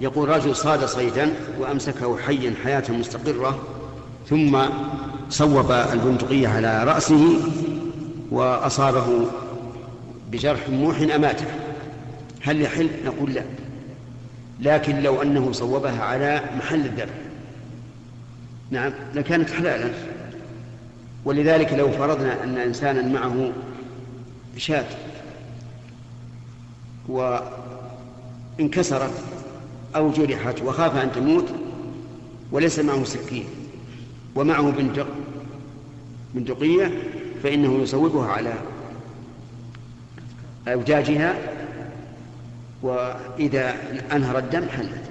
يقول رجل صاد صيدا وأمسكه حيا حياة مستقرة ثم صوب البندقية على رأسه وأصابه بجرح موح أماته. هل يحل؟ نقول لا. لكن لو أنه صوبها على محل الذبح. نعم لكانت حلالا. ولذلك لو فرضنا أن إنسانا معه شاة وانكسرت أو جرحت وخاف أن تموت وليس معه سكين ومعه بندق بندقية فإنه يصوبها على أوجاجها وإذا أنهر الدم حلت.